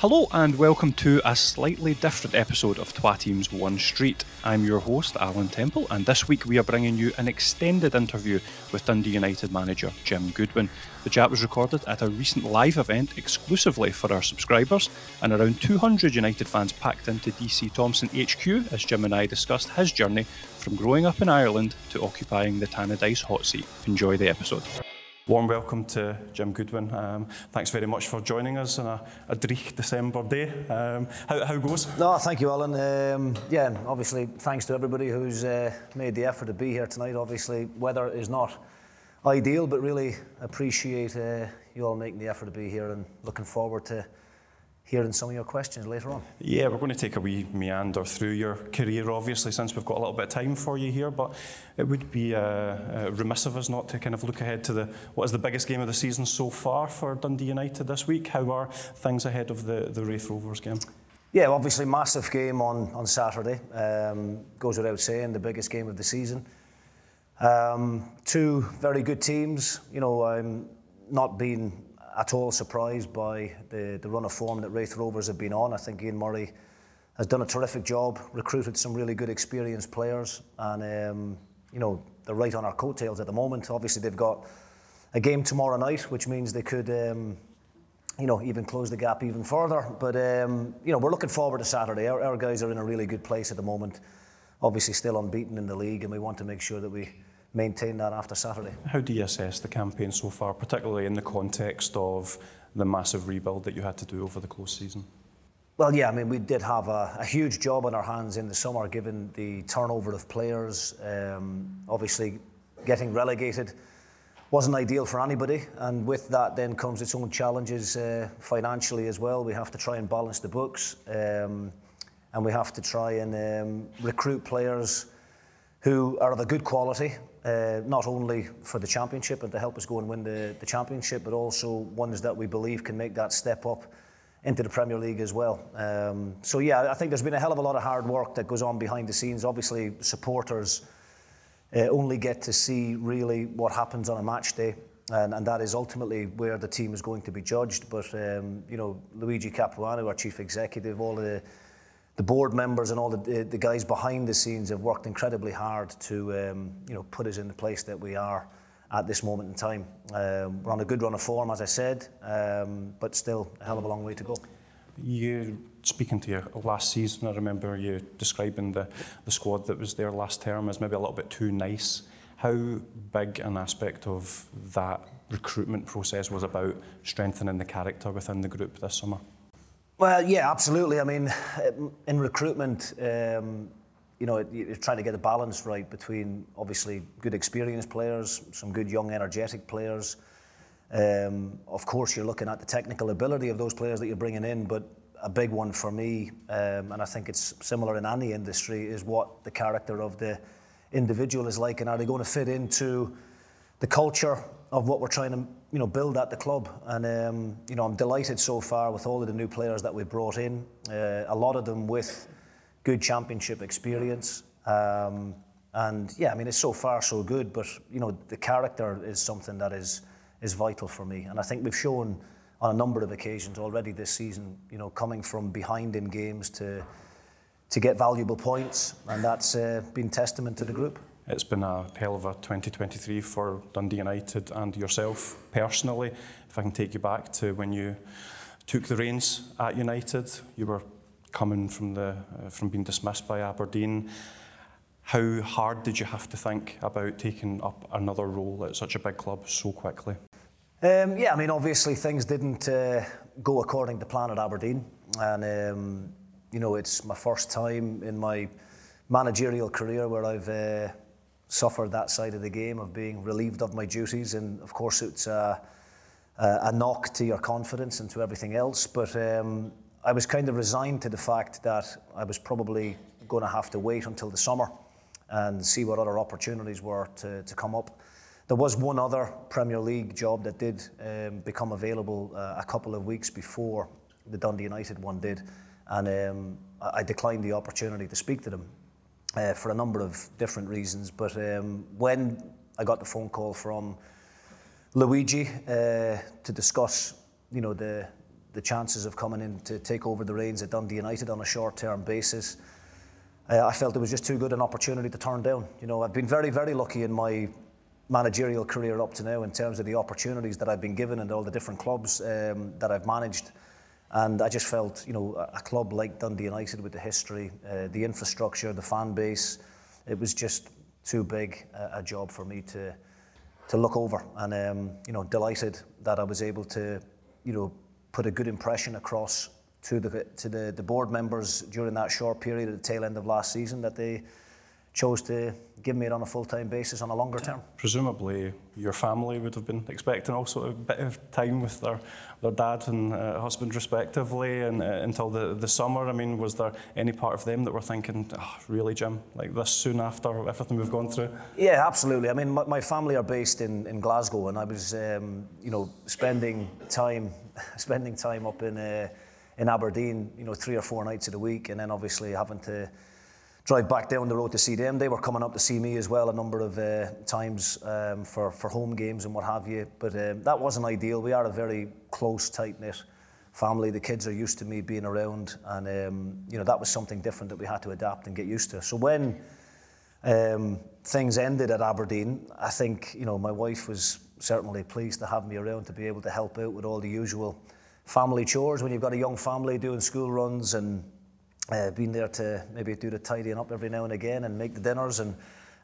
Hello and welcome to a slightly different episode of Twa Teams One Street. I'm your host, Alan Temple, and this week we are bringing you an extended interview with Dundee United manager Jim Goodwin. The chat was recorded at a recent live event exclusively for our subscribers, and around 200 United fans packed into DC Thomson HQ as Jim and I discussed his journey from growing up in Ireland to occupying the Tannadice hot seat. Enjoy the episode. Warm welcome to Jim Goodwin. Um, thanks very much for joining us on a, a Dreich December day. Um, how, how goes? No, thank you, Alan. Um, yeah, obviously, thanks to everybody who's uh, made the effort to be here tonight. Obviously, weather is not ideal, but really appreciate uh, you all making the effort to be here and looking forward to hearing some of your questions later on. Yeah, we're going to take a wee meander through your career, obviously, since we've got a little bit of time for you here. But it would be uh, uh, remiss of us not to kind of look ahead to the what is the biggest game of the season so far for Dundee United this week. How are things ahead of the the Raith Rovers game? Yeah, obviously, massive game on on Saturday. Um, goes without saying, the biggest game of the season. Um, two very good teams. You know, I'm not being at all surprised by the, the run of form that Raith Rovers have been on. I think Ian Murray has done a terrific job, recruited some really good experienced players, and um, you know they're right on our coattails at the moment. Obviously, they've got a game tomorrow night, which means they could. Um, you know, even close the gap even further. But um, you know, we're looking forward to Saturday. Our, our guys are in a really good place at the moment. Obviously, still unbeaten in the league, and we want to make sure that we maintain that after Saturday. How do you assess the campaign so far, particularly in the context of the massive rebuild that you had to do over the close season? Well, yeah, I mean, we did have a, a huge job on our hands in the summer, given the turnover of players. Um, obviously, getting relegated wasn't ideal for anybody, and with that, then comes its own challenges uh, financially as well. We have to try and balance the books, um, and we have to try and um, recruit players who are of a good quality uh, not only for the championship and to help us go and win the, the championship, but also ones that we believe can make that step up into the Premier League as well. Um, so yeah, I think there's been a hell of a lot of hard work that goes on behind the scenes. Obviously, supporters uh, only get to see really what happens on a match day. And, and that is ultimately where the team is going to be judged. But um, you know, Luigi Capuano, our chief executive, all the the board members and all the, the guys behind the scenes have worked incredibly hard to um, you know put us in the place that we are at this moment in time. Um, we're on a good run of form, as I said, um, but still a hell of a long way to go. You speaking to your last season, I remember you describing the, the squad that was there last term as maybe a little bit too nice. How big an aspect of that recruitment process was about strengthening the character within the group this summer? Well, yeah, absolutely. I mean, in recruitment, um, you know, you're trying to get a balance right between obviously good experienced players, some good young energetic players. Um, of course, you're looking at the technical ability of those players that you're bringing in, but a big one for me, um, and I think it's similar in any industry, is what the character of the individual is like, and are they going to fit into the culture of what we're trying to you know build at the club. And um, you know I'm delighted so far with all of the new players that we've brought in. Uh, a lot of them with good championship experience. Um, and yeah I mean it's so far so good but you know the character is something that is is vital for me. And I think we've shown on a number of occasions already this season you know coming from behind in games to to get valuable points. And that's uh, been testament to the group it's been a hell of a 2023 for Dundee United and yourself personally. If I can take you back to when you took the reins at United, you were coming from the uh, from being dismissed by Aberdeen. How hard did you have to think about taking up another role at such a big club so quickly? Um, yeah, I mean, obviously things didn't uh, go according to plan at Aberdeen, and um, you know it's my first time in my managerial career where I've uh, suffered that side of the game of being relieved of my duties. And of course, it's a, a knock to your confidence and to everything else. But um, I was kind of resigned to the fact that I was probably going to have to wait until the summer and see what other opportunities were to, to come up. There was one other Premier League job that did um, become available uh, a couple of weeks before the Dundee United one did, and um, I declined the opportunity to speak to them uh, for a number of different reasons. But um, when I got the phone call from Luigi uh, to discuss, you know, the the chances of coming in to take over the reins at Dundee United on a short-term basis, uh, I felt it was just too good an opportunity to turn down. You know, I've been very, very lucky in my managerial career up to now in terms of the opportunities that I've been given and all the different clubs um, that I've managed. And I just felt, you know, a club like Dundee United with the history, uh, the infrastructure, the fan base, it was just too big a, a job for me to to look over. And um, you know, delighted that I was able to, you know, put a good impression across to the to the, the board members during that short period at the tail end of last season that they chose to give me it on a full-time basis on a longer term. Presumably, your family would have been expecting also a bit of time with their, their dad and uh, husband respectively and, uh, until the, the summer. I mean, was there any part of them that were thinking, oh, really, Jim, like this soon after everything we've gone through? Yeah, absolutely. I mean, my, my family are based in, in Glasgow and I was, um, you know, spending time, spending time up in, uh, in Aberdeen, you know, three or four nights of the week and then obviously having to drive back down the road to see them. They were coming up to see me as well a number of uh, times um, for, for home games and what have you. But um, that wasn't ideal. We are a very close, tight knit family. The kids are used to me being around, and um, you know that was something different that we had to adapt and get used to. So when um, things ended at Aberdeen, I think you know my wife was certainly pleased to have me around to be able to help out with all the usual family chores when you've got a young family doing school runs and uh, been there to maybe do the tidying up every now and again and make the dinners and,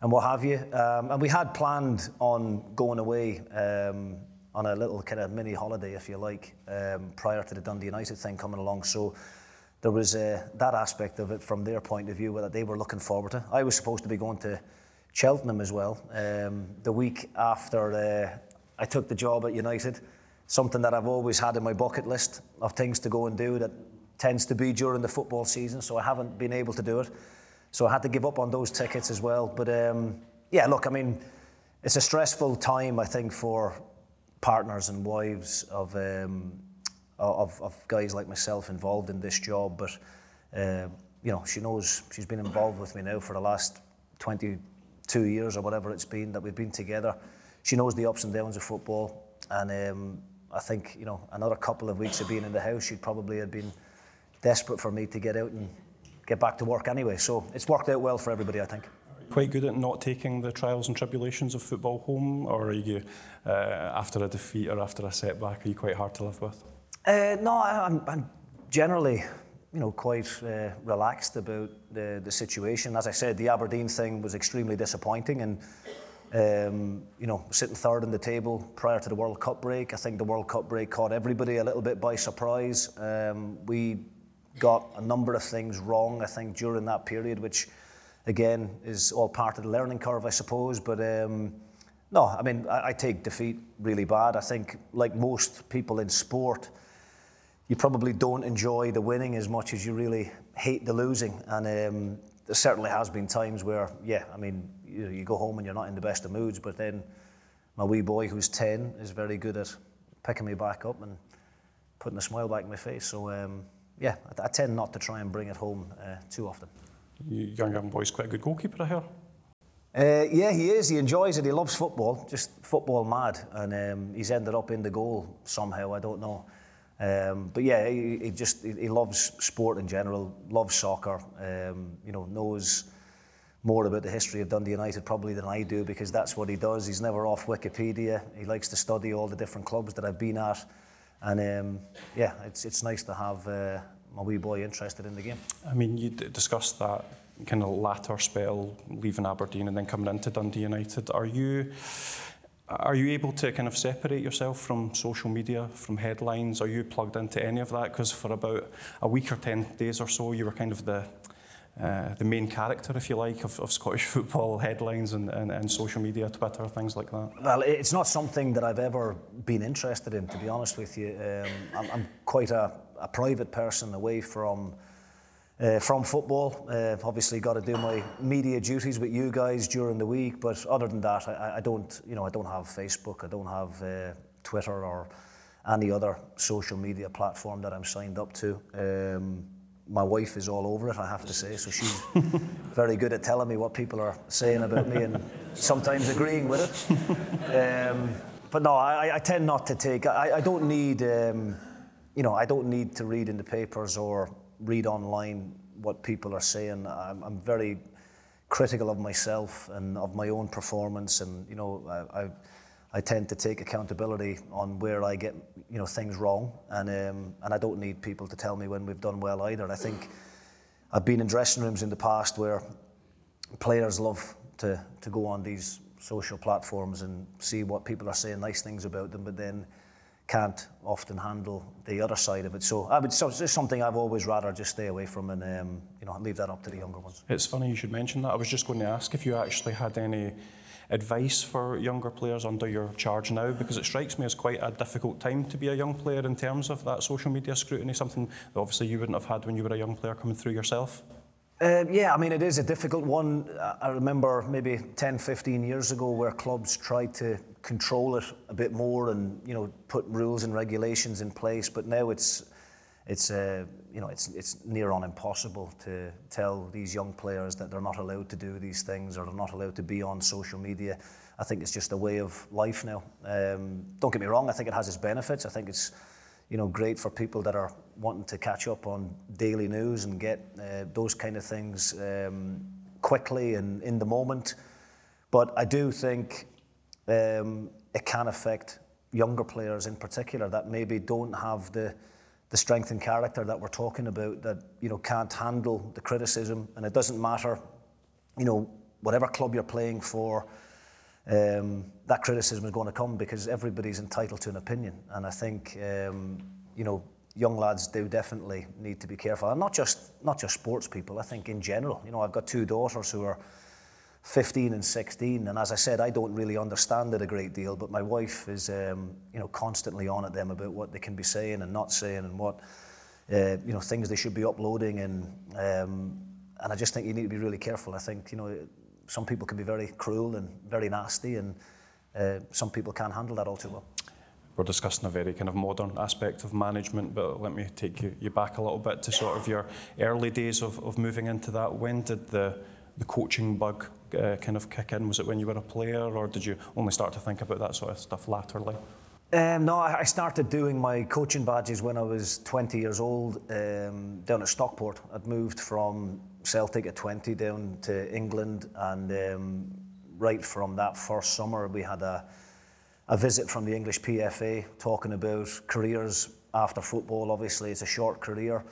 and what have you. Um, and we had planned on going away um, on a little kind of mini holiday, if you like, um, prior to the Dundee United thing coming along. So there was uh, that aspect of it from their point of view that they were looking forward to. I was supposed to be going to Cheltenham as well um, the week after uh, I took the job at United. Something that I've always had in my bucket list of things to go and do that tends to be during the football season, so I haven't been able to do it. So I had to give up on those tickets as well. But um, yeah, look, I mean, it's a stressful time, I think, for partners and wives of, um, of, of guys like myself involved in this job. But, uh, you know, she knows she's been involved with me now for the last 22 years or whatever it's been that we've been together. She knows the ups and downs of football. And um, I think, you know, another couple of weeks of being in the house, she'd probably have been desperate for me to get out and get back to work anyway. So it's worked out well for everybody, I think. Quite good at not taking the trials and tribulations of football home, or are you, uh, after a defeat or after a setback, are you quite hard to live with? Uh, no, I'm, I'm, generally, you know, quite uh, relaxed about the, the situation. As I said, the Aberdeen thing was extremely disappointing, and um, you know, sitting third in the table prior to the World Cup break. I think the World Cup break caught everybody a little bit by surprise. Um, we got a number of things wrong, I think, during that period, which again is all part of the learning curve, I suppose. But um, no, I mean, I, I, take defeat really bad. I think, like most people in sport, you probably don't enjoy the winning as much as you really hate the losing. And um, there certainly has been times where, yeah, I mean, you, you go home and you're not in the best of moods, but then my wee boy who's 10 is very good at picking me back up and putting a smile back in my face. So, um, yeah, I, I, tend not to try and bring it home uh, too often. Young young boy's quite a good goalkeeper, I hear. Uh, yeah, he is. He enjoys it. He loves football, just football mad, and um, he's ended up in the goal somehow. I don't know, um, but yeah, he, he just he, he, loves sport in general. Loves soccer. Um, you know, knows more about the history of Dundee United probably than I do because that's what he does. He's never off Wikipedia. He likes to study all the different clubs that I've been at. And um, yeah, it's, it's nice to have uh, my wee boy interested in the game. I mean, you discussed that kind of latter spell, leaving Aberdeen and then coming into Dundee United. Are you are you able to kind of separate yourself from social media, from headlines? Are you plugged into any of that? Because for about a week or 10 days or so, you were kind of the uh, the main character, if you like, of, of Scottish football headlines and, and, and, social media, Twitter, things like that? Well, it's not something that I've ever been interested in, to be honest with you. Um, I'm, I'm, quite a, a, private person away from. Uh, from football, uh, obviously got to do my media duties with you guys during the week, but other than that, I, I don't, you know, I don't have Facebook, I don't have uh, Twitter or any other social media platform that I'm signed up to. Um, my wife is all over it, I have to say. So she's very good at telling me what people are saying about me and sometimes agreeing with it. Um, but no, I, I, tend not to take. I, I don't need. Um, you know, I don't need to read in the papers or read online what people are saying. I'm, I'm very critical of myself and of my own performance, and you know, I, I, I tend to take accountability on where I get you know things wrong, and um, and I don't need people to tell me when we've done well either. I think I've been in dressing rooms in the past where players love to to go on these social platforms and see what people are saying nice things about them, but then can't often handle the other side of it. So I would, so it's something I've always rather just stay away from and um, you know leave that up to the younger ones. It's funny you should mention that. I was just going to ask if you actually had any advice for younger players under your charge now because it strikes me as quite a difficult time to be a young player in terms of that social media scrutiny something that obviously you wouldn't have had when you were a young player coming through yourself uh, yeah, I mean, it is a difficult one. I remember maybe 10, 15 years ago where clubs tried to control it a bit more and, you know, put rules and regulations in place. But now it's, it's, uh, you know, it's, it's near on impossible to tell these young players that they're not allowed to do these things or they're not allowed to be on social media. I think it's just a way of life now. Um, don't get me wrong, I think it has its benefits. I think it's, you know, great for people that are wanting to catch up on daily news and get uh, those kind of things um, quickly and in the moment. But I do think um, it can affect younger players in particular that maybe don't have the the strength and character that we're talking about that you know can't handle the criticism and it doesn't matter you know whatever club you're playing for um, that criticism is going to come because everybody's entitled to an opinion. And I think, um, you know, young lads do definitely need to be careful. And not just, not just sports people, I think in general. You know, I've got two daughters who are 15 and 16. And as I said, I don't really understand it a great deal, but my wife is, um, you know, constantly on at them about what they can be saying and not saying and what, uh, you know, things they should be uploading. And, um, and I just think you need to be really careful. I think, you know, some people can be very cruel and very nasty, and uh, some people can't handle that all too well. We're discussing a very kind of modern aspect of management, but let me take you, you back a little bit to sort of your early days of, of moving into that. When did the, the coaching bug uh, kind of kick in? Was it when you were a player, or did you only start to think about that sort of stuff latterly? Um, no, I started doing my coaching badges when I was 20 years old um, down at Stockport. I'd moved from Celtic at 20 down to England, and um, right from that first summer, we had a, a visit from the English PFA talking about careers after football. Obviously, it's a short career,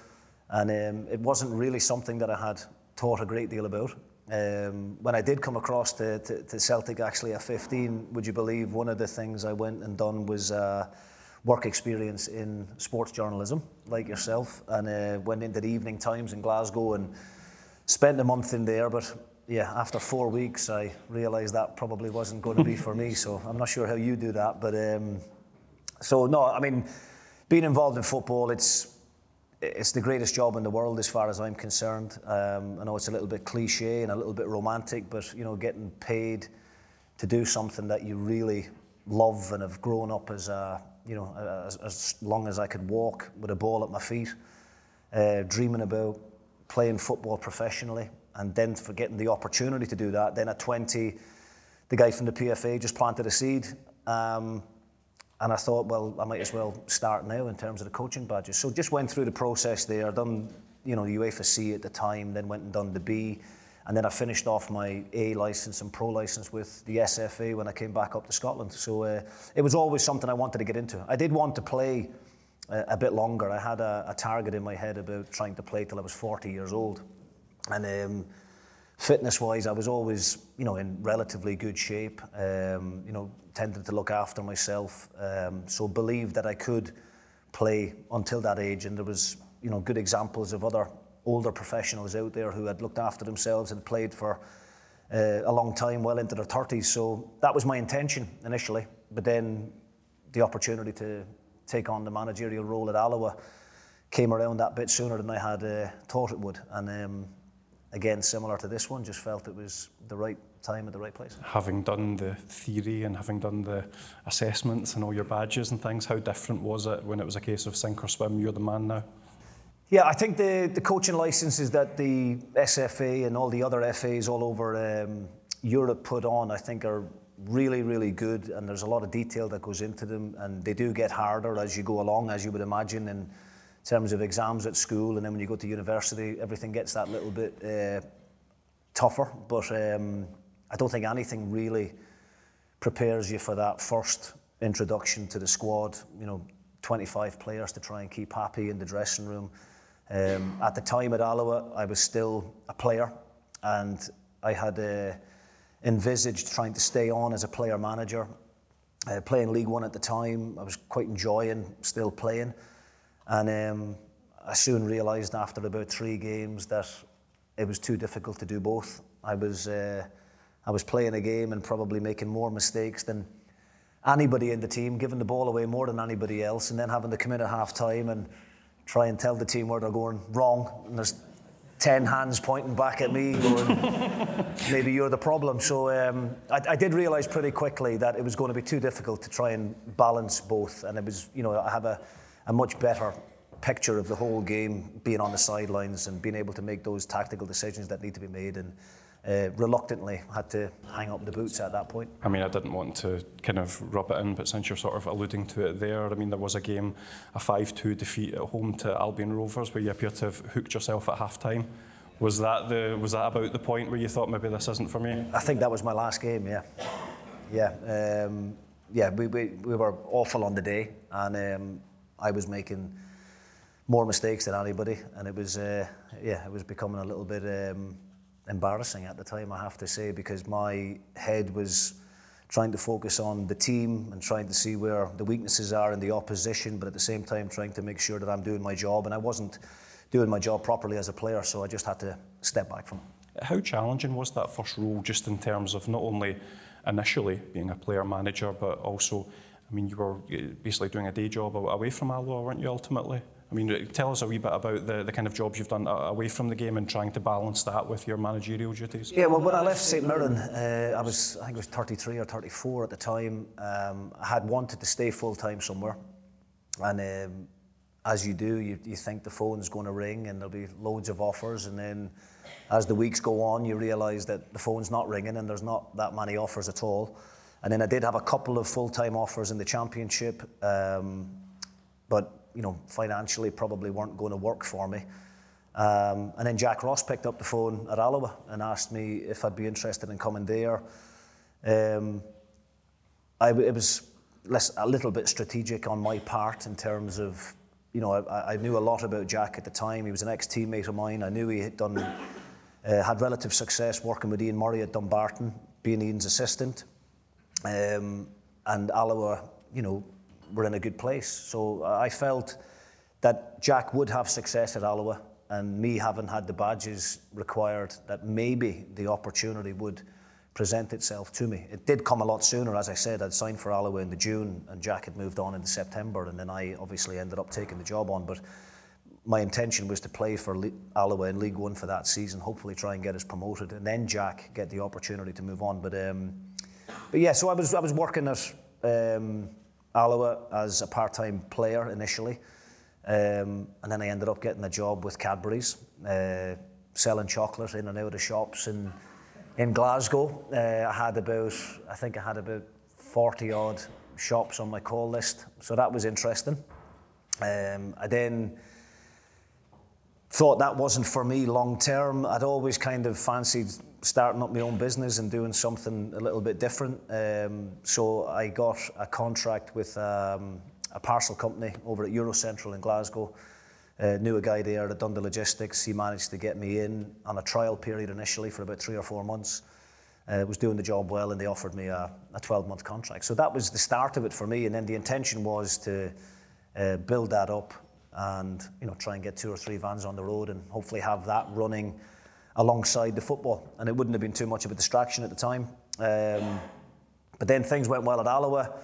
and um, it wasn't really something that I had thought a great deal about. Um, when I did come across to, to, to, Celtic actually at 15, would you believe one of the things I went and done was uh, work experience in sports journalism, like yourself, and uh, went into the evening times in Glasgow and spent a month in there. But yeah, after four weeks, I realised that probably wasn't going to be for me. So I'm not sure how you do that, but um, so no, I mean, being involved in football, it's it's the greatest job in the world as far as I'm concerned. Um, I know it's a little bit cliche and a little bit romantic, but you know, getting paid to do something that you really love and have grown up as a, you know, as, as long as I could walk with a ball at my feet, uh, dreaming about playing football professionally, and then for getting the opportunity to do that. Then at 20, the guy from the PFA just planted a seed. Um, and I thought, well, I might as well start now in terms of the coaching badges. So just went through the process there, done, you know, the UEFA C at the time, then went and done the B. And then I finished off my A license and pro license with the SFA when I came back up to Scotland. So uh, it was always something I wanted to get into. I did want to play a, bit longer. I had a, a, target in my head about trying to play till I was 40 years old. And um, fitness wise, I was always, you know, in relatively good shape. Um, you know, tended to look after myself. Um, so believed that I could play until that age. And there was, you know, good examples of other older professionals out there who had looked after themselves and played for uh, a long time, well into their 30s. So that was my intention initially. But then the opportunity to take on the managerial role at Alloa came around that bit sooner than I had uh, thought it would. And um, again, similar to this one, just felt it was the right time at the right place. Having done the theory and having done the assessments and all your badges and things, how different was it when it was a case of sink or swim, you're the man now? Yeah, I think the, the coaching licenses that the SFA and all the other FAs all over um, Europe put on, I think are really, really good, and there's a lot of detail that goes into them, and they do get harder as you go along, as you would imagine, in terms of exams at school, and then when you go to university, everything gets that little bit uh, tougher. But um, I don't think anything really prepares you for that first introduction to the squad. You know, 25 players to try and keep happy in the dressing room. Um, at the time at Alloa, I was still a player, and I had uh, envisaged trying to stay on as a player manager. Uh, playing League One at the time, I was quite enjoying still playing, and um, I soon realised after about three games that it was too difficult to do both. I was uh, I was playing a game and probably making more mistakes than anybody in the team, giving the ball away more than anybody else, and then having to come in at half time and try and tell the team where they're going wrong. And there's 10 hands pointing back at me, going, maybe you're the problem. So um, I, I, did realise pretty quickly that it was going to be too difficult to try and balance both. And it was, you know, I have a, a much better picture of the whole game being on the sidelines and being able to make those tactical decisions that need to be made. And uh, reluctantly had to hang up the boots at that point. I mean, I didn't want to kind of rub it in, but since you're sort of alluding to it there, I mean, there was a game, a 5-2 defeat at home to Albion Rovers, where you appear to have hooked yourself at half time. Was that the was that about the point where you thought maybe this isn't for me? I think that was my last game. Yeah, yeah, um, yeah. We, we, we were awful on the day, and um, I was making more mistakes than anybody, and it was uh, yeah, it was becoming a little bit. Um, embarrassing at the time, I have to say, because my head was trying to focus on the team and trying to see where the weaknesses are in the opposition, but at the same time trying to make sure that I'm doing my job. And I wasn't doing my job properly as a player, so I just had to step back from it. How challenging was that first role, just in terms of not only initially being a player manager, but also, I mean, you were eh, basically doing a day job away from Alloa, weren't you, ultimately? I mean, tell us a wee bit about the, the kind of jobs you've done away from the game and trying to balance that with your managerial duties. Yeah, well, when I left St Mirren, uh, I was, I think it was 33 or 34 at the time. Um, I had wanted to stay full time somewhere. And um, as you do, you, you think the phone's going to ring and there'll be loads of offers. And then as the weeks go on, you realise that the phone's not ringing and there's not that many offers at all. And then I did have a couple of full time offers in the championship. Um, but you know, financially probably weren't going to work for me. Um, and then Jack Ross picked up the phone at Alloa and asked me if I'd be interested in coming there. Um, I, it was less, a little bit strategic on my part in terms of, you know, I, I knew a lot about Jack at the time. He was an ex-teammate of mine. I knew he had done, uh, had relative success working with Ian Murray at Dumbarton, being Ian's assistant. Um, and Alloa, you know, were in a good place. So uh, I felt that Jack would have success at Alloa, and me having had the badges required that maybe the opportunity would present itself to me. It did come a lot sooner, as I said. I'd signed for Alloa in the June, and Jack had moved on in September, and then I obviously ended up taking the job on. But my intention was to play for Alloa in League One for that season, hopefully try and get us promoted, and then Jack get the opportunity to move on. But um, but yeah, so I was I was working at. Um, Alloa as a part-time player initially, um, and then I ended up getting a job with Cadbury's, uh, selling chocolate in and out of shops in in Glasgow. Uh, I had about, I think I had about 40 odd shops on my call list, so that was interesting. Um, I then thought that wasn't for me long term. I'd always kind of fancied starting up my own business and doing something a little bit different. Um, so I got a contract with um, a parcel company over at Eurocentral in Glasgow. Uh, knew a guy there that done the logistics. He managed to get me in on a trial period initially for about three or four months. Uh, was doing the job well, and they offered me a, a 12-month contract. So that was the start of it for me. And then the intention was to uh, build that up and you know try and get two or three vans on the road and hopefully have that running alongside the football, and it wouldn't have been too much of a distraction at the time. Um, but then things went well at Alloa.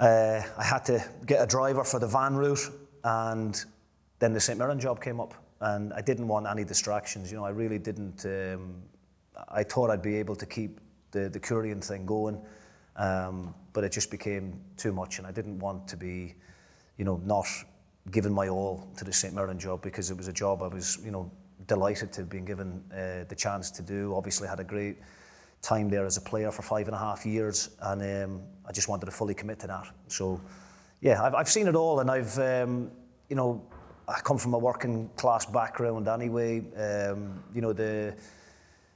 Uh, I had to get a driver for the van route, and then the St Mirren job came up, and I didn't want any distractions. You know, I really didn't. Um, I thought I'd be able to keep the the courier thing going, um, but it just became too much, and I didn't want to be, you know, not giving my all to the St Mirren job because it was a job I was, you know, delighted to have been given uh, the chance to do. Obviously, had a great time there as a player for five and a half years, and um, I just wanted to fully commit to that. So, yeah, I've, I've seen it all, and I've, um, you know, I come from a working class background anyway. Um, you know, the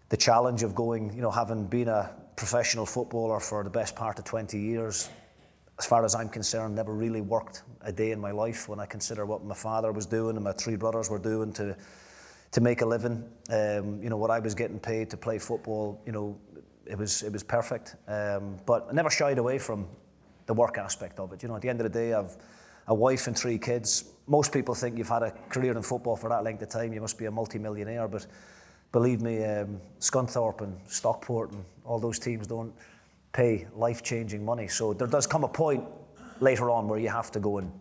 the challenge of going, you know, having been a professional footballer for the best part of 20 years, as far as I'm concerned, never really worked a day in my life when I consider what my father was doing and my three brothers were doing to to make a living. Um, you know, what I was getting paid to play football, you know, it was it was perfect. Um, but I never shied away from the work aspect of it. You know, at the end of the day, I've a wife and three kids. Most people think you've had a career in football for that length of time, you must be a multi-millionaire. But believe me, um, Scunthorpe and Stockport and all those teams don't pay life-changing money. So there does come a point later on where you have to go and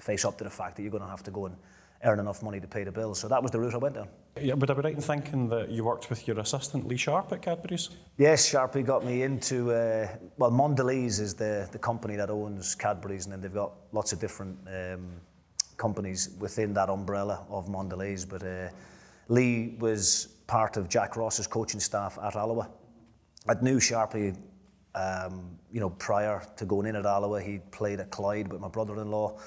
face up to the fact that you're going to have to go and earn enough money to pay the bills. So that was the route I went down. Yeah, would I be right in thinking that you worked with your assistant Lee Sharp at Cadbury's? Yes, Sharpie got me into, uh, well, Mondelez is the, the company that owns Cadbury's, and then they've got lots of different um, companies within that umbrella of Mondelez. But uh, Lee was part of Jack Ross's coaching staff at Alloa. I knew Sharpie, um, you know, prior to going in at Alloa. He played at Clyde with my brother-in-law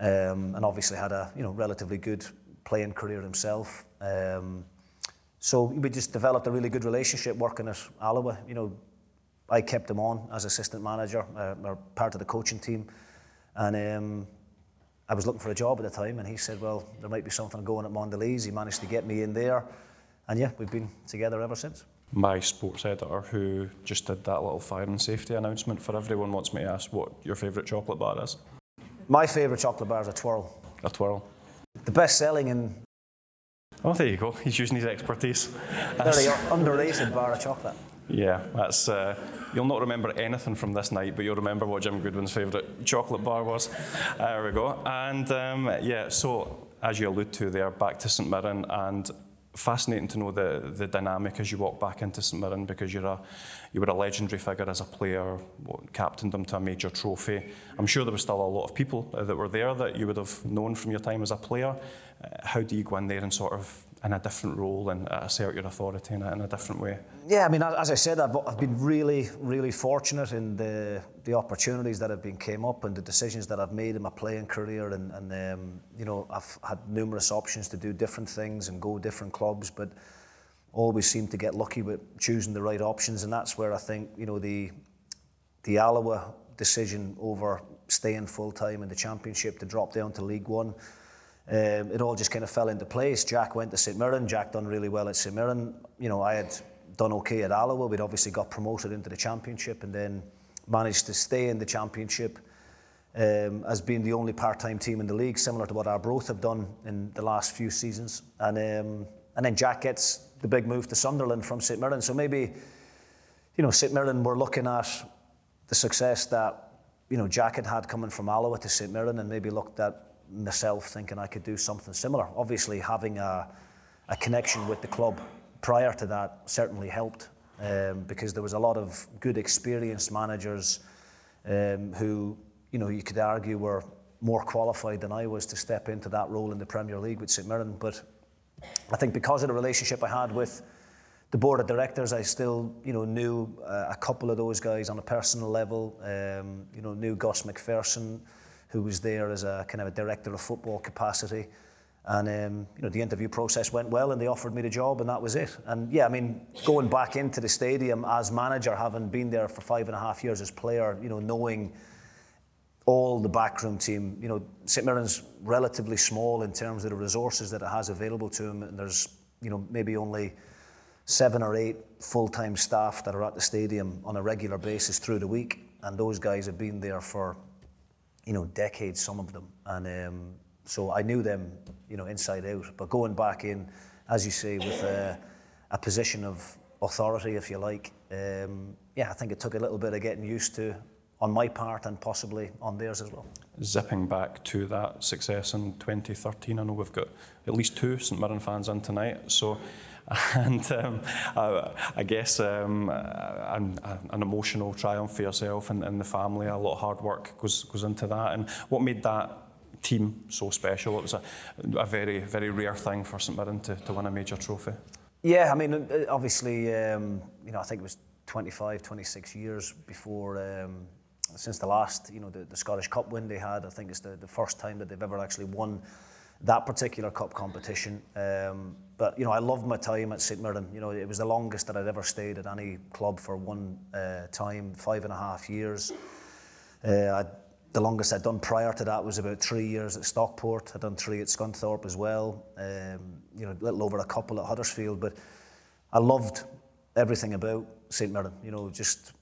um, and obviously had a you know relatively good playing career himself. Um, so we just developed a really good relationship working at Alloa. You know, I kept him on as assistant manager uh, or part of the coaching team, and um, I was looking for a job at the time, and he said, "Well, there might be something going at Mondelez." He managed to get me in there, and yeah, we've been together ever since. My sports editor, who just did that little fire and safety announcement for everyone, wants me to ask what your favourite chocolate bar is. My favourite chocolate bar is a twirl. A twirl. The best selling in. Oh, there you go. He's using his expertise. Very underrated bar of chocolate. Yeah, that's. Uh, you'll not remember anything from this night, but you'll remember what Jim Goodwin's favourite chocolate bar was. There we go. And um, yeah, so as you allude to there, back to St Mirren and fascinating to know the, the dynamic as you walk back into St Mirren because you're a, you were a legendary figure as a player, captained them to a major trophy. I'm sure there was still a lot of people that were there that you would have known from your time as a player. Uh, how do you go in there and sort of in a different role and assert your authority in a, in a different way? Yeah, I mean, as I said, I've, I've been really, really fortunate in the, the opportunities that have been came up and the decisions that I've made in my playing career. And, and um, you know, I've had numerous options to do different things and go different clubs, but always seem to get lucky with choosing the right options. And that's where I think, you know, the, the Alloa decision over staying full time in the championship to drop down to League One um, it all just kind of fell into place. Jack went to St Mirren. Jack done really well at St Mirren. You know, I had done okay at Alloa. We'd obviously got promoted into the championship and then managed to stay in the championship um, as being the only part-time team in the league, similar to what our Arbroath have done in the last few seasons. And um, and then Jack gets the big move to Sunderland from St Mirren. So maybe, you know, St Mirren were looking at the success that you know Jack had had coming from Alloa to St Mirren, and maybe looked at myself thinking I could do something similar. Obviously, having a, a connection with the club prior to that certainly helped um, because there was a lot of good experienced managers um, who, you know, you could argue were more qualified than I was to step into that role in the Premier League with St Mirren. But I think because of the relationship I had with the board of directors, I still, you know, knew uh, a couple of those guys on a personal level. Um, you know, knew Gus MacPherson who was there as a kind of a director of football capacity. And um, you know the interview process went well, and they offered me the job, and that was it. And yeah, I mean, going back into the stadium as manager, having been there for five and a half years as player, you know, knowing all the backroom team, you know, St Mirren's relatively small in terms of the resources that it has available to them, and there's you know maybe only seven or eight full-time staff that are at the stadium on a regular basis through the week, and those guys have been there for you know, decades, some of them. And um, so I knew them, you know, inside out. But going back in, as you say, with a, a position of authority, if you like, um, yeah, I think it took a little bit of getting used to on my part and possibly on theirs as well. Zipping back to that success in 2013, I know we've got at least two St Mirren fans in tonight. So and um, I, I, guess um, an, an, emotional triumph for yourself and, and, the family. A lot of hard work goes goes into that. And what made that team so special? It was a, a very very rare thing for St Mirren to, to win a major trophy. Yeah, I mean, uh, obviously, um, you know, I think it was 25, 26 years before, um, since the last, you know, the, the, Scottish Cup win they had. I think it's the, the first time that they've ever actually won that particular cup competition. Um, but you know, I loved my time at St Mirren. You know, it was the longest that I'd ever stayed at any club for one uh, time, five and a half years. Uh, the longest I'd done prior to that was about three years at Stockport. I'd done three at Scunthorpe as well. Um, you know, a little over a couple at Huddersfield. But I loved everything about St Mirren. You know, just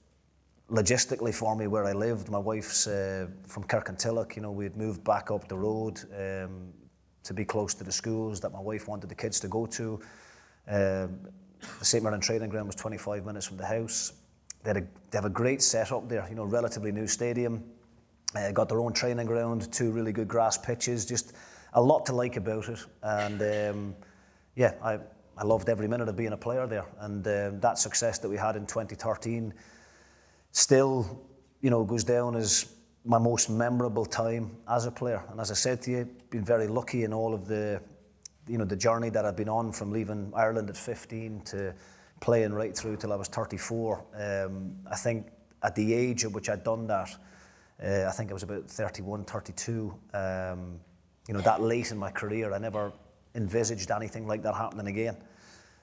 logistically for me where I lived. My wife's uh, from Kirkintilloch. You know, we had moved back up the road um, to be close to the schools that my wife wanted the kids to go to. Um, the St Mirren training ground was 25 minutes from the house. They, a, they have a great setup there. You know, relatively new stadium. Uh, got their own training ground, two really good grass pitches, just a lot to like about it. And um, yeah, I, I loved every minute of being a player there. And um, that success that we had in 2013 still, you know, goes down as my most memorable time as a player. And as I said to you, been very lucky in all of the, you know, the journey that I've been on from leaving Ireland at 15 to playing right through till I was 34. Um, I think at the age at which I'd done that, uh, I think I was about 31, 32. Um, you know, that late in my career, I never envisaged anything like that happening again.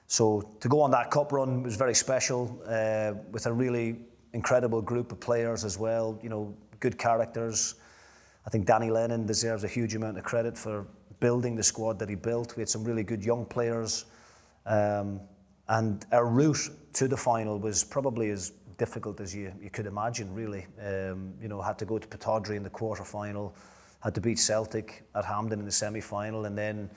So to go on that cup run was very special uh, with a really incredible group of players as well. You know, good characters. I think Danny Lennon deserves a huge amount of credit for building the squad that he built. We had some really good young players. Um, and our route to the final was probably as difficult as you, you could imagine, really. Um, you know, had to go to Pittodrie in the quarter final, had to beat Celtic at Hampden in the semi final, and then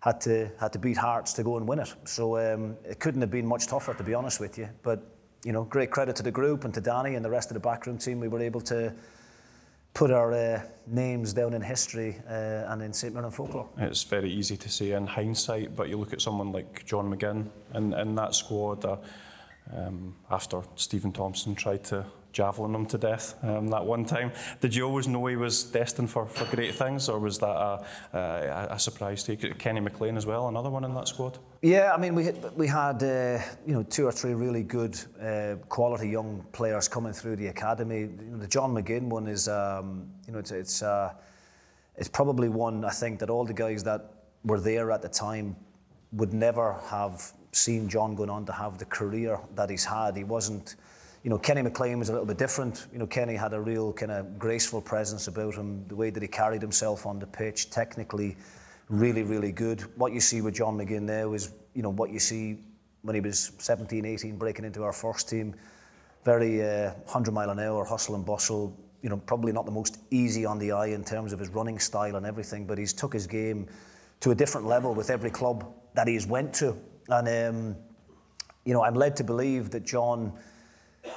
had to had to beat Hearts to go and win it. So um, it couldn't have been much tougher, to be honest with you. But you know, great credit to the group and to Danny and the rest of the backroom team. We were able to put our uh, names down in history uh, and in St Mirren folklore. It's very easy to say in hindsight, but you look at someone like John McGinn and in that squad. Uh, um, after Steven Thompson tried to javelin him to death um, that one time. Did you always know he was destined for, for great things, or was that a, a, a surprise to you? Kenny McLean as well, another one in that squad. Yeah, I mean we we had uh, you know two or three really good uh, quality young players coming through the academy. You know, the John McGinn one is um, you know it's it's uh, it's probably one I think that all the guys that were there at the time would never have seen John going on to have the career that he's had. He wasn't, you know, Kenny McLean was a little bit different. You know, Kenny had a real kind of graceful presence about him, the way that he carried himself on the pitch, technically really, really good. What you see with John McGinn there was, you know, what you see when he was 17, 18, breaking into our first team. Very uh, 100 mile an hour, hustle and bustle. You know, probably not the most easy on the eye in terms of his running style and everything, but he's took his game to a different level with every club that he's went to. And, um, you know, I'm led to believe that John,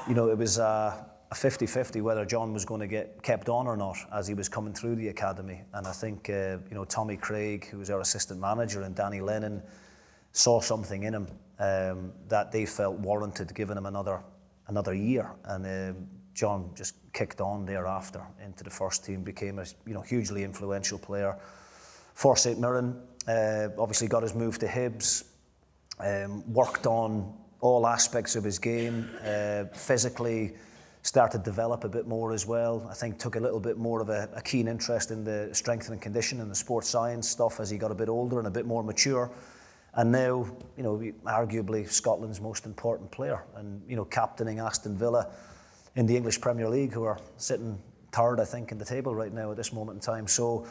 you know, it was a 50 50 whether John was going to get kept on or not as he was coming through the academy. And I think, uh, you know, Tommy Craig, who was our assistant manager, and Danny Lennon saw something in him um, that they felt warranted giving him another, another year. And um, John just kicked on thereafter into the first team, became a you know, hugely influential player for St Mirren. Uh, obviously got his move to Hibs, um, worked on all aspects of his game, uh, physically started to develop a bit more as well. I think took a little bit more of a, a, keen interest in the strength and condition and the sports science stuff as he got a bit older and a bit more mature. And now, you know, arguably Scotland's most important player and, you know, captaining Aston Villa in the English Premier League, who are sitting third, I think, in the table right now at this moment in time. So,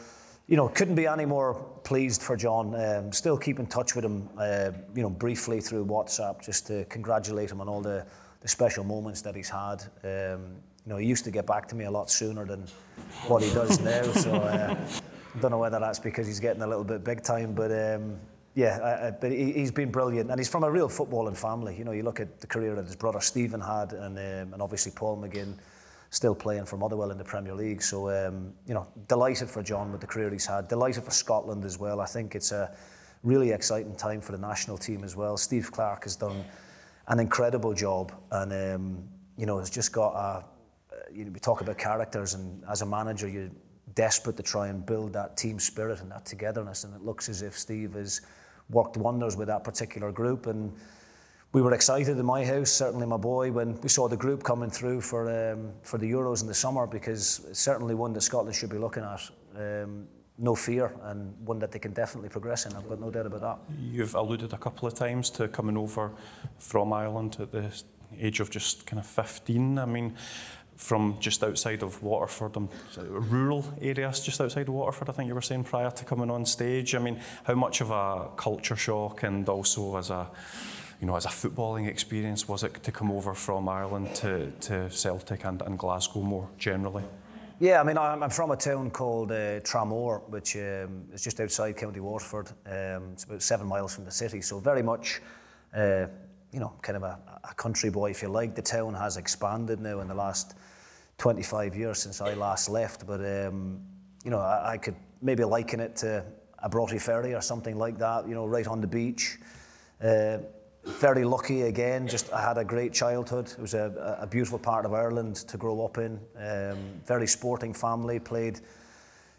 you know, couldn't be any more pleased for John. Um, still keep in touch with him, uh, you know, briefly through WhatsApp, just to congratulate him on all the, the special moments that he's had. Um, you know, he used to get back to me a lot sooner than what he does now. So uh, I don't know whether that's because he's getting a little bit big time, but um, yeah, I, I, but he, has been brilliant, and he's from a real footballing family. You know, you look at the career that his brother Stephen had, and um, and obviously Paul McGinn still playing for Motherwell in the Premier League. So, um, you know, delighted for John with the career he's had. Delighted for Scotland as well. I think it's a really exciting time for the national team as well. Steve Clarke has done an incredible job and, um, you know, has just got a, you know, we talk about characters and as a manager, you're desperate to try and build that team spirit and that togetherness. And it looks as if Steve has worked wonders with that particular group. And we were excited in my house, certainly my boy, when we saw the group coming through for um, for the Euros in the summer, because it's certainly one that Scotland should be looking at. Um, no fear, and one that they can definitely progress in. I've got no doubt about that. You've alluded a couple of times to coming over from Ireland at the age of just kind of 15. I mean, from just outside of Waterford, um, rural areas just outside of Waterford, I think you were saying prior to coming on stage. I mean, how much of a culture shock and also as a you know, as a footballing experience, was it to come over from Ireland to, to Celtic and, and Glasgow more generally? Yeah, I mean, I'm from a town called uh, Tramore, which um, is just outside County Waterford. Um, it's about seven miles from the city, so very much, uh, you know, kind of a, a country boy, if you like. The town has expanded now in the last 25 years since I last left, but, um, you know, I, I could maybe liken it to a Broughty Ferry or something like that, you know, right on the beach. Uh, very lucky again. Just I had a great childhood. It was a, a beautiful part of Ireland to grow up in. Um, very sporting family. Played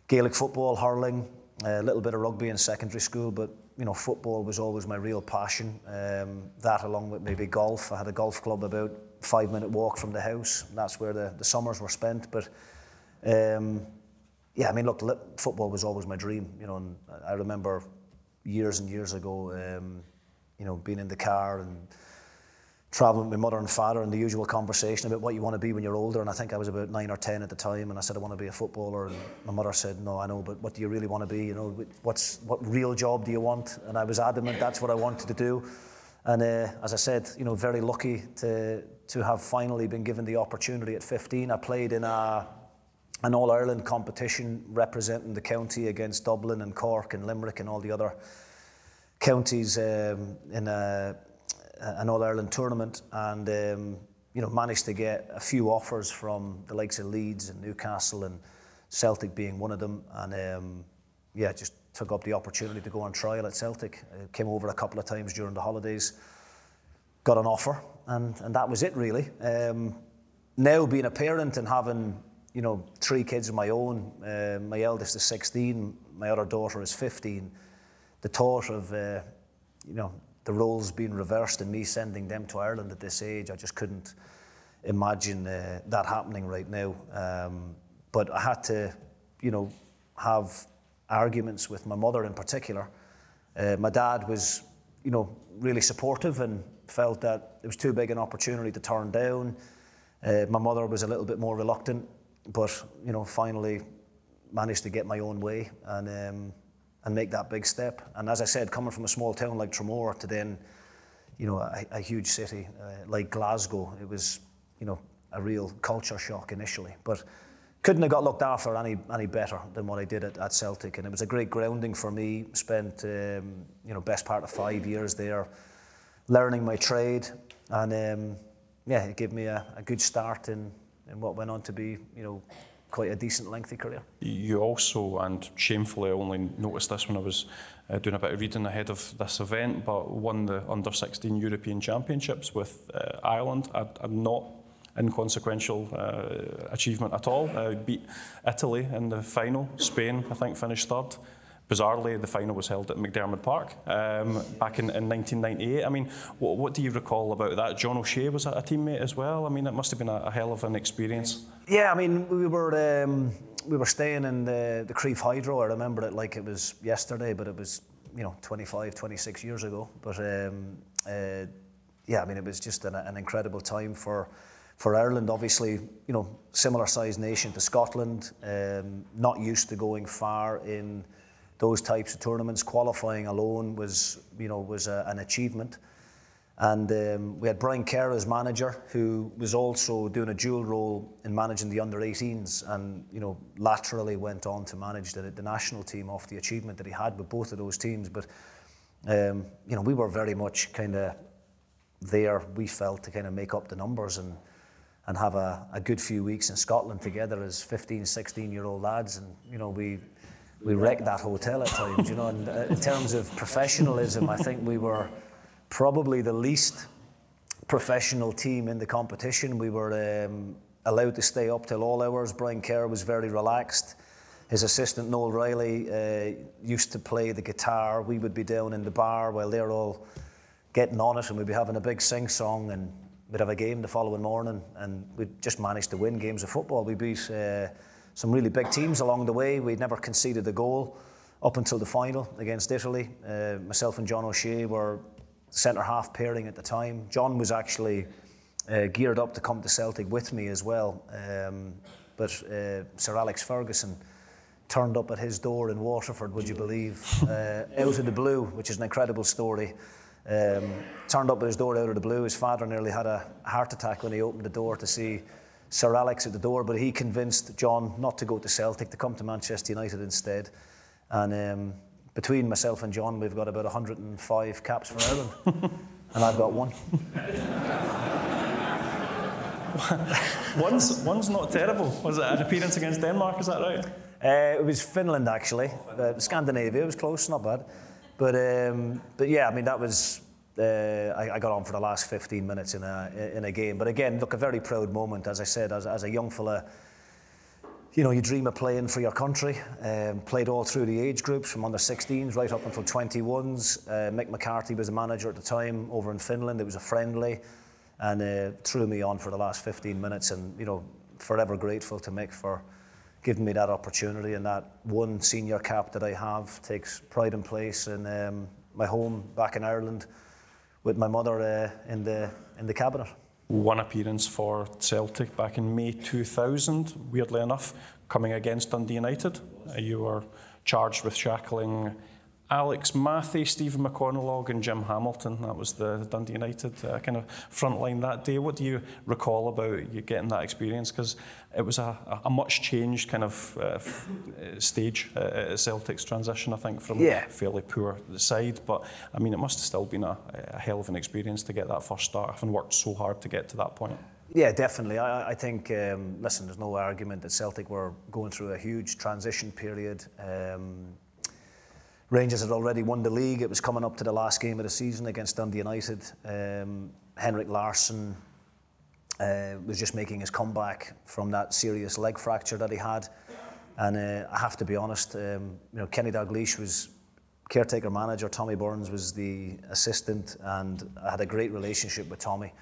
Gaelic football, hurling, a little bit of rugby in secondary school, but you know football was always my real passion. Um, that along with maybe golf. I had a golf club about five minute walk from the house. That's where the, the summers were spent. But um, yeah, I mean, look, football was always my dream. You know, and I remember years and years ago. Um, you know, being in the car and traveling with my mother and father and the usual conversation about what you want to be when you're older. And I think I was about nine or ten at the time, and I said I want to be a footballer. And my mother said, No, I know, but what do you really want to be? You know, what's what real job do you want? And I was adamant that's what I wanted to do. And uh, as I said, you know, very lucky to to have finally been given the opportunity at 15. I played in a an All Ireland competition representing the county against Dublin and Cork and Limerick and all the other counties um, in a, an All Ireland tournament, and um, you know managed to get a few offers from the likes of Leeds and Newcastle and Celtic being one of them, and um, yeah, just took up the opportunity to go on trial at Celtic. I came over a couple of times during the holidays, got an offer, and and that was it really. Um, now being a parent and having you know three kids of my own, uh, my eldest is 16, my other daughter is 15 the thought of, uh, you know, the roles being reversed and me sending them to Ireland at this age, I just couldn't imagine uh, that happening right now. Um, but I had to, you know, have arguments with my mother in particular. Uh, my dad was, you know, really supportive and felt that it was too big an opportunity to turn down. Uh, my mother was a little bit more reluctant, but you know, finally managed to get my own way and. Um, and make that big step. And as I said, coming from a small town like Tramore to then, you know, a, a huge city uh, like Glasgow, it was, you know, a real culture shock initially. But couldn't have got looked after any any better than what I did at, at Celtic, and it was a great grounding for me. Spent, um, you know, best part of five years there, learning my trade, and um, yeah, it gave me a, a good start in in what went on to be, you know, quite a decent lengthy career. You also, and shamefully, I only noticed this when I was uh, doing a bit of reading ahead of this event, but won the under 16 European Championships with uh, Ireland. A not inconsequential uh, achievement at all. Uh, beat Italy in the final. Spain, I think, finished third. Bizarrely, the final was held at McDiarmid Park um, back in, in 1998. I mean, what, what, do you recall about that? John O'Shea was a, a teammate as well. I mean, it must have been a, a hell of an experience. Yeah, I mean, we were um, we were staying in the the Crieff Hydro. I remember it like it was yesterday, but it was you know 25, 26 years ago. But um, uh, yeah, I mean, it was just an, an incredible time for for Ireland, obviously, you know, similar sized nation to Scotland, um, not used to going far in those types of tournaments. Qualifying alone was, you know, was a, an achievement. And um, we had Brian Kerr as manager, who was also doing a dual role in managing the under 18s, and you know laterally went on to manage the, the national team off the achievement that he had with both of those teams. But um, you know we were very much kind of there. We felt to kind of make up the numbers and and have a, a good few weeks in Scotland together as 15, 16 year old lads, and you know we we wrecked that hotel at times, you know. And uh, in terms of professionalism, I think we were probably the least professional team in the competition. We were um, allowed to stay up till all hours. Brian Kerr was very relaxed. his assistant Noel Riley uh, used to play the guitar. We would be down in the bar while they're all getting on it, and we'd be having a big sing song, and we'd have a game the following morning, and we'd just managed to win games of football. We beat uh, some really big teams along the way. We'd never conceded a goal up until the final against Italy. Uh, myself and John O'Shea were centre half pairing at the time. John was actually uh, geared up to come to Celtic with me as well, um, but uh, Sir Alex Ferguson turned up at his door in Waterford, would you believe, uh, out of the blue, which is an incredible story. Um, turned up at his door out of the blue. His father nearly had a heart attack when he opened the door to see Sir Alex at the door, but he convinced John not to go to Celtic, to come to Manchester United instead. And um, between myself and John, we've got about 105 caps for Ireland, and I've got one. one's, one's not terrible. Was it an appearance against Denmark? Is that right? Uh, it was Finland actually. Uh, Scandinavia was close, not bad. But um, but yeah, I mean that was. Uh, I, I, got on for the last 15 minutes in a in a game. But again, look, a very proud moment, as I said, as, as a young fella. You know, you dream of playing for your country. Um, played all through the age groups, from under 16s right up until 21s. Uh, Mick McCarthy was the manager at the time over in Finland. It was a friendly, and uh, threw me on for the last 15 minutes. And you know, forever grateful to Mick for giving me that opportunity and that one senior cap that I have takes pride and place in um, my home back in Ireland with my mother uh, in the in the cabinet. One appearance for Celtic back in May 2000, weirdly enough, coming against Dundee United. You were charged with shackling Alex Mathie, Stephen McConalogue, and Jim Hamilton. That was the Dundee United uh, kind of front line that day. What do you recall about you getting that experience? Because it was a, a, much changed kind of uh, stage uh, Celtic's transition, I think, from yeah. a fairly poor side. But I mean, it must have still been a, a hell of an experience to get that first start, having worked so hard to get to that point. Yeah, definitely. I, I think, um, listen, there's no argument that Celtic were going through a huge transition period. Um, Rangers had already won the league. It was coming up to the last game of the season against Dundee United. Um, Henrik Larsson uh, was just making his comeback from that serious leg fracture that he had. And uh, I have to be honest, um, you know, Kenny Dalglish was caretaker manager, Tommy Burns was the assistant, and I had a great relationship with Tommy.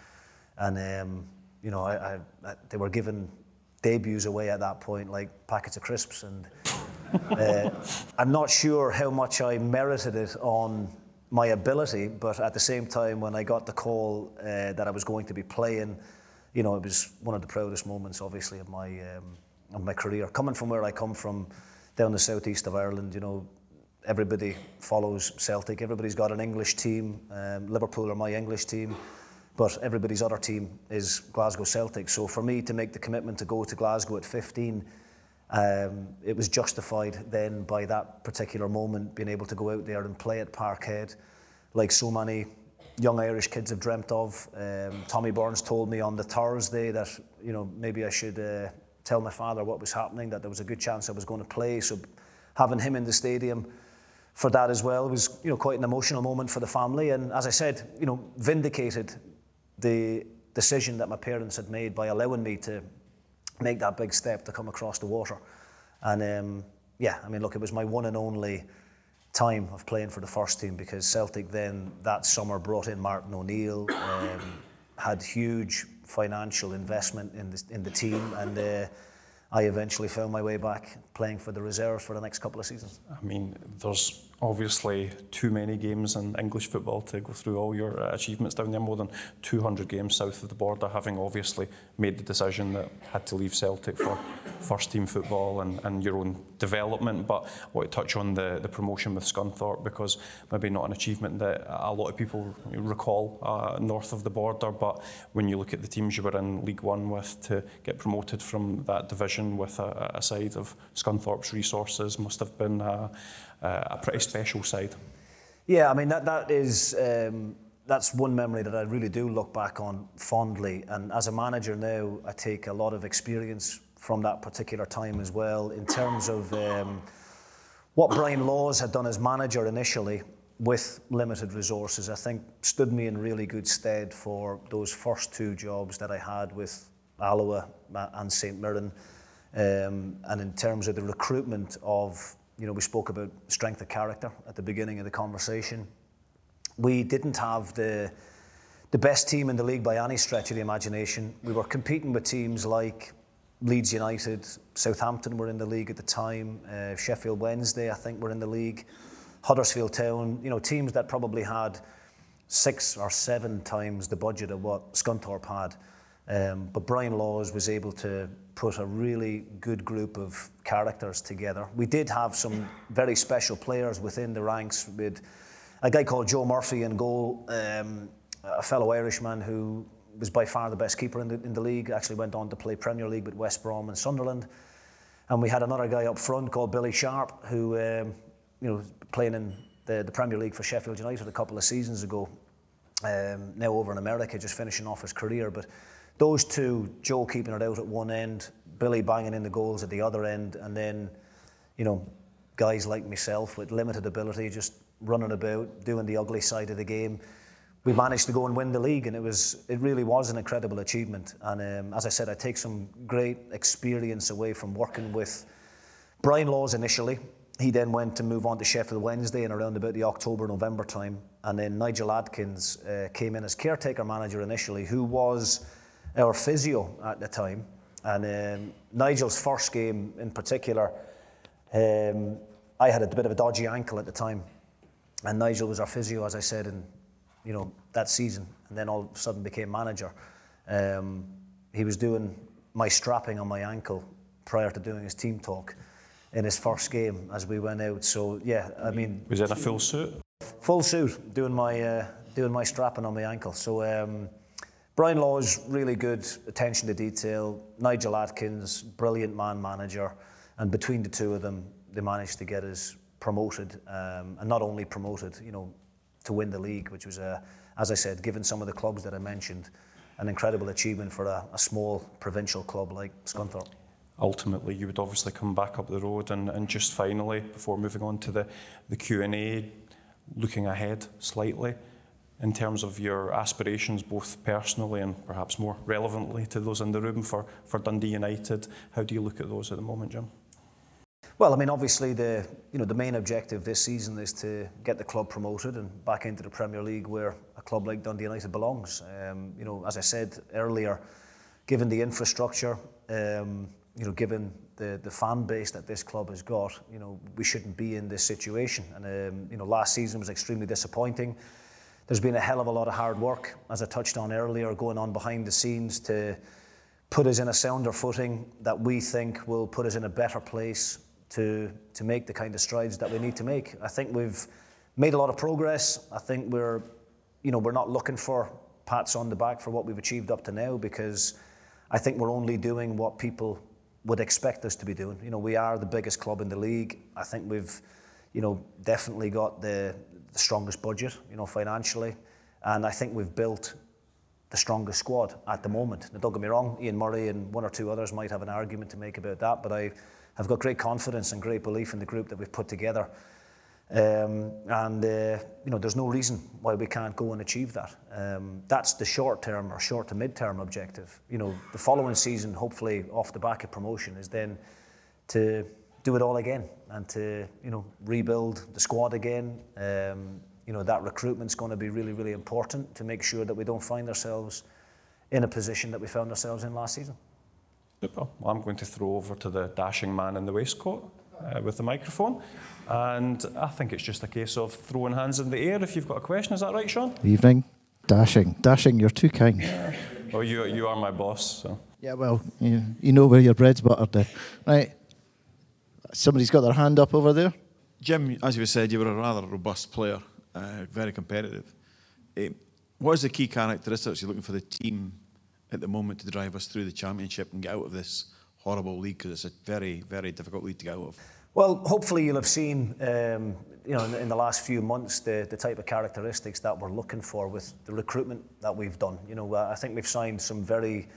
And um, you know, I, I, they were giving debuts away at that point like packets of crisps, and uh, I'm not sure how much I merited it on my ability, but at the same time, when I got the call uh, that I was going to be playing, you know, it was one of the proudest moments, obviously, of my um, of my career. Coming from where I come from, down the southeast of Ireland, you know, everybody follows Celtic. Everybody's got an English team. Um, Liverpool are my English team, but everybody's other team is Glasgow Celtic. So for me to make the commitment to go to Glasgow at 15 um, it was justified then by that particular moment, being able to go out there and play at Parkhead, like so many young Irish kids have dreamt of. Um, Tommy Burns told me on the Thursday that you know maybe I should uh, tell my father what was happening, that there was a good chance I was going to play. So having him in the stadium for that as well was you know quite an emotional moment for the family. And as I said, you know vindicated the decision that my parents had made by allowing me to make that big step to come across the water. And um, yeah, I mean, look, it was my one and only time of playing for the first team because Celtic then that summer brought in Martin O'Neill, um, had huge financial investment in the, in the team, and uh, I eventually found my way back playing for the reserves for the next couple of seasons. I mean, there's obviously too many games in English football to go through all your uh, achievements down there. More than 200 games south of the border, having obviously made the decision that had to leave Celtic for first team football and, and your own development. But I want to touch on the, the promotion with Scunthorpe because maybe not an achievement that a lot of people recall uh, north of the border. But when you look at the teams you were in League One with to get promoted from that division with a, a side of Scunthorpe's resources must have been. Uh, a pretty special side. Yeah, I mean that that is um, that's one memory that I really do look back on fondly. And as a manager now, I take a lot of experience from that particular time as well in terms of um, what Brian Laws had done as manager initially with limited resources. I think stood me in really good stead for those first two jobs that I had with Alloa and St Mirren. Um, and in terms of the recruitment of, you know, we spoke about strength of character at the beginning of the conversation. We didn't have the the best team in the league by any stretch of the imagination. We were competing with teams like Leeds United, Southampton were in the league at the time, uh, Sheffield Wednesday, I think, were in the league, Huddersfield Town, you know, teams that probably had six or seven times the budget of what Scunthorpe had. Um, but Brian Laws was able to put a really good group of characters together. We did have some very special players within the ranks with a guy called Joe Murphy in goal. Um, a fellow Irishman who was by far the best keeper in the, in the league, actually went on to play Premier League with West Brom and Sunderland. And we had another guy up front called Billy Sharp, who, um, you know, playing in the, the Premier League for Sheffield United a couple of seasons ago. Um, now over in America, just finishing off his career. But those two, Joe keeping it out at one end, Billy banging in the goals at the other end, and then, you know, guys like myself with limited ability just running about, doing the ugly side of the game we managed to go and win the league, and it was it really was an incredible achievement. And um, as I said, I take some great experience away from working with Brian Laws initially. He then went to move on to Sheffield Wednesday in around about the October November time, and then Nigel Adkins uh, came in as caretaker manager initially, who was our physio at the time. And um, Nigel's first game in particular, um, I had a bit of a dodgy ankle at the time, and Nigel was our physio, as I said, and you know, that season, and then all of a sudden became manager. Um, he was doing my strapping on my ankle prior to doing his team talk in his first game as we went out. So yeah, I mean, was in a full suit? Full suit, doing my uh, doing my strapping on my ankle. So um, Brian Laws really good attention to detail. Nigel Adkins, brilliant man manager, and between the two of them, they managed to get us promoted, um, and not only promoted, you know, to win the league, which was, a, as I said, given some of the clubs that I mentioned, an incredible achievement for a, a small provincial club like Scunthorpe. Ultimately, you would obviously come back up the road, and, and just finally, before moving on to the, the Q&A, looking ahead slightly, in terms of your aspirations, both personally and perhaps more relevantly to those in the room for, for Dundee United, how do you look at those at the moment, Jim? Well, I mean, obviously the you know the main objective this season is to get the club promoted and back into the Premier League, where a club like Dundee United belongs. Um, you know, as I said earlier, given the infrastructure, um, you know, given the the fan base that this club has got, you know, we shouldn't be in this situation. And um, you know, last season was extremely disappointing. There's been a hell of a lot of hard work, as I touched on earlier, going on behind the scenes to put us in a sounder footing that we think will put us in a better place to, to make the kind of strides that we need to make. I think we've made a lot of progress. I think we're, you know, we're not looking for pats on the back for what we've achieved up to now because I think we're only doing what people would expect us to be doing. You know, we are the biggest club in the league. I think we've, you know, definitely got the, the strongest budget, you know, financially. And I think we've built the strongest squad at the moment. Now, don't get me wrong, Ian Murray and one or two others might have an argument to make about that, but I, I've got great confidence and great belief in the group that we've put together. Um, and uh, you know, there's no reason why we can't go and achieve that. Um, that's the short term or short to mid term objective. You know, the following season, hopefully off the back of promotion, is then to do it all again and to you know rebuild the squad again. Um, you know that recruitment's going to be really really important to make sure that we don't find ourselves in a position that we found ourselves in last season. Super. Well, I'm going to throw over to the dashing man in the waistcoat uh, with the microphone. And I think it's just a case of throwing hands in the air if you've got a question. Is that right, Sean? Evening. Dashing. Dashing, you're too kind. Yeah. Well, you, you are my boss, so. Yeah, well, you, you know where your bread's buttered there. Right. Somebody's got their hand up over there. Jim, as you said, you were a rather robust player, uh, very competitive. Uh, what is the key characteristics you're looking for the team at the moment to drive us through the championship and get out of this horrible league because it's a very, very difficult league to get out of? Well, hopefully you'll have seen, um, you know, in, in, the last few months the, the type of characteristics that we're looking for with the recruitment that we've done. You know, I think we've signed some very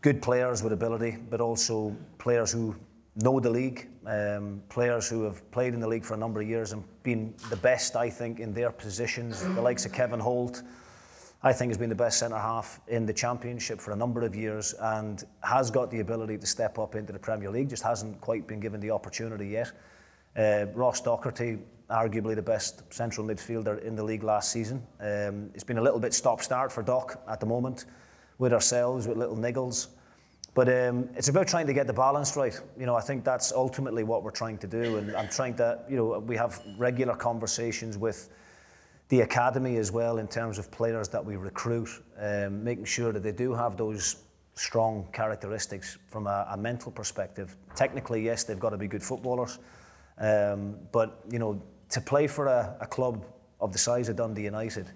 good players with ability, but also players who know the league, um, players who have played in the league for a number of years and been the best, I think, in their positions. The likes of Kevin Holt, I think has been the best centre half in the Championship for a number of years and has got the ability to step up into the Premier League, just hasn't quite been given the opportunity yet. Uh, Ross Docherty, arguably the best central midfielder in the league last season. Um, it's been a little bit stop start for Doc at the moment with ourselves, with little niggles. But um, it's about trying to get the balance right. You know, I think that's ultimately what we're trying to do. And I'm trying to, you know, we have regular conversations with the academy as well in terms of players that we recruit, um, making sure that they do have those strong characteristics from a, a mental perspective. Technically, yes, they've got to be good footballers, um, but you know, to play for a, a club of the size of Dundee United,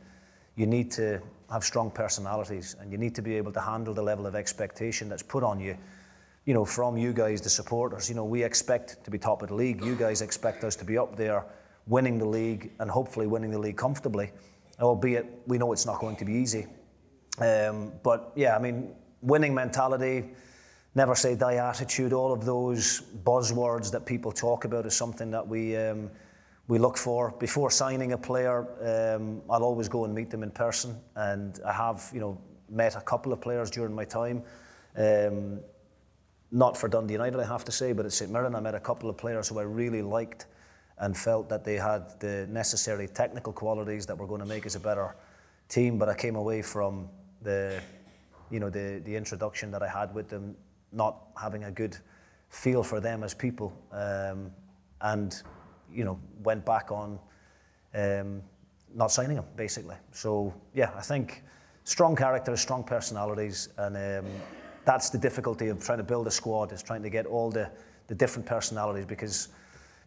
you need to have strong personalities and you need to be able to handle the level of expectation that's put on you you know from you guys the supporters you know we expect to be top of the league you guys expect us to be up there winning the league and hopefully winning the league comfortably, albeit we know it's not going to be easy. Um, but yeah, I mean, winning mentality, never say die attitude, all of those buzzwords that people talk about is something that we. Um, we look for before signing a player. Um, I'll always go and meet them in person, and I have, you know, met a couple of players during my time. Um, not for Dundee United, I have to say, but at St Mirren, I met a couple of players who I really liked and felt that they had the necessary technical qualities that were going to make us a better team. But I came away from the, you know, the, the introduction that I had with them not having a good feel for them as people, um, and you know, went back on um, not signing them basically. So yeah, I think strong characters, strong personalities, and um, that's the difficulty of trying to build a squad is trying to get all the the different personalities because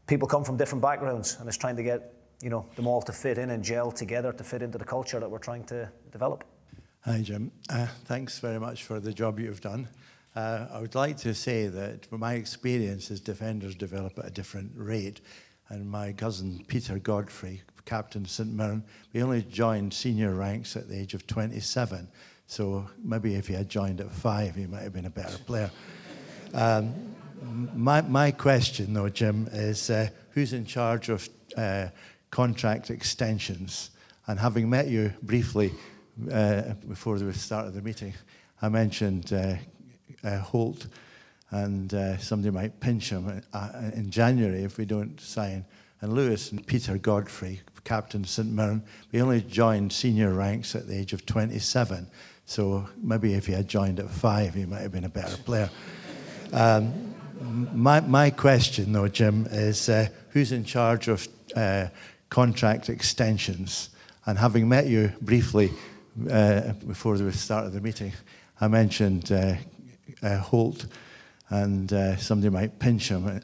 people come from different backgrounds, and it's trying to get you know them all to fit in and gel together to fit into the culture that we're trying to develop. Hi, Jim. Uh, thanks very much for the job you've done. Uh, I would like to say that from my experience as defenders develop at a different rate. And my cousin Peter Godfrey, captain St Mirren, we only joined senior ranks at the age of 27. So maybe if he had joined at five, he might have been a better player. Um, my, my question, though, Jim, is uh, who's in charge of uh, contract extensions? And having met you briefly uh, before the start of the meeting, I mentioned uh, uh, Holt, and uh, somebody might pinch him in January if we don't sign. And Lewis and Peter Godfrey, captain St Mirren, we only joined senior ranks at the age of 27. So maybe if he had joined at five, he might have been a better player. Um, my, my question, though, Jim, is uh, who's in charge of uh, contract extensions? And having met you briefly uh, before the start of the meeting, I mentioned uh, uh, Holt, and uh, somebody might pinch him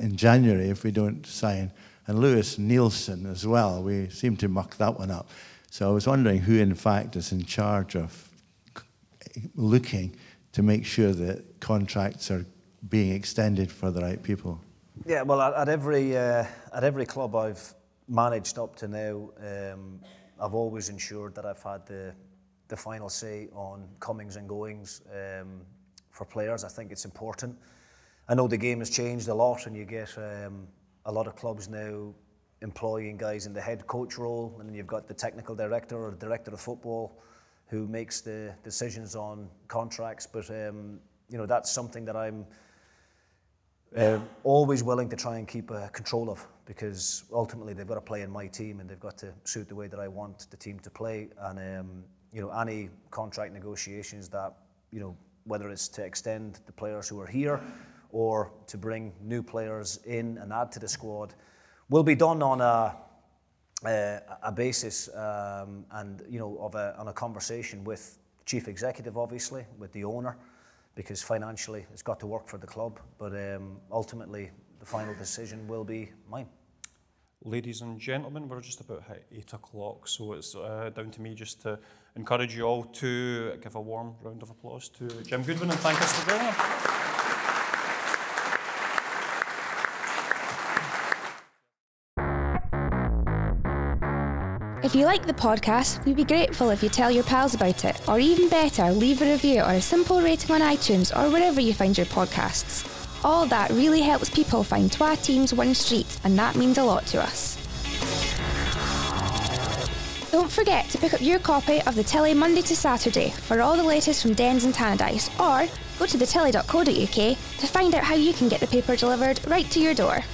in January if we don't sign, and Lewis Neilson as well. We seem to muck that one up. So I was wondering who, in fact, is in charge of looking to make sure that contracts are being extended for the right people? Yeah, well, at, at every uh, at every club I've managed up to now, um, I've always ensured that I've had the the final say on comings and goings um, for players. I think it's important. I know the game has changed a lot, and you get um, a lot of clubs now employing guys in the head coach role, and then you've got the technical director or director of football who makes the decisions on contracts. But um, you know that's something that I'm uh, always willing to try and keep uh, control of because ultimately they've got to play in my team and they've got to suit the way that I want the team to play. And um, you know, any contract negotiations that you know, whether it's to extend the players who are here or to bring new players in and add to the squad, will be done on a a basis um, and you know of a, on a conversation with chief executive, obviously, with the owner because financially it's got to work for the club. But um, ultimately, the final decision will be mine. Ladies and gentlemen, we're just about eight o'clock, so it's uh, down to me just to encourage you all to give a warm round of applause to Jim Goodwin and thank us for being here. If you like the podcast, we'd be grateful if you tell your pals about it, or even better, leave a review or a simple rating on iTunes or wherever you find your podcasts. All that really helps people find Twa Teams One Street, and that means a lot to us. Don't forget to pick up your copy of the Telly Monday to Saturday for all the latest from Dens and Tannadice, or go to thetelly.co.uk to find out how you can get the paper delivered right to your door.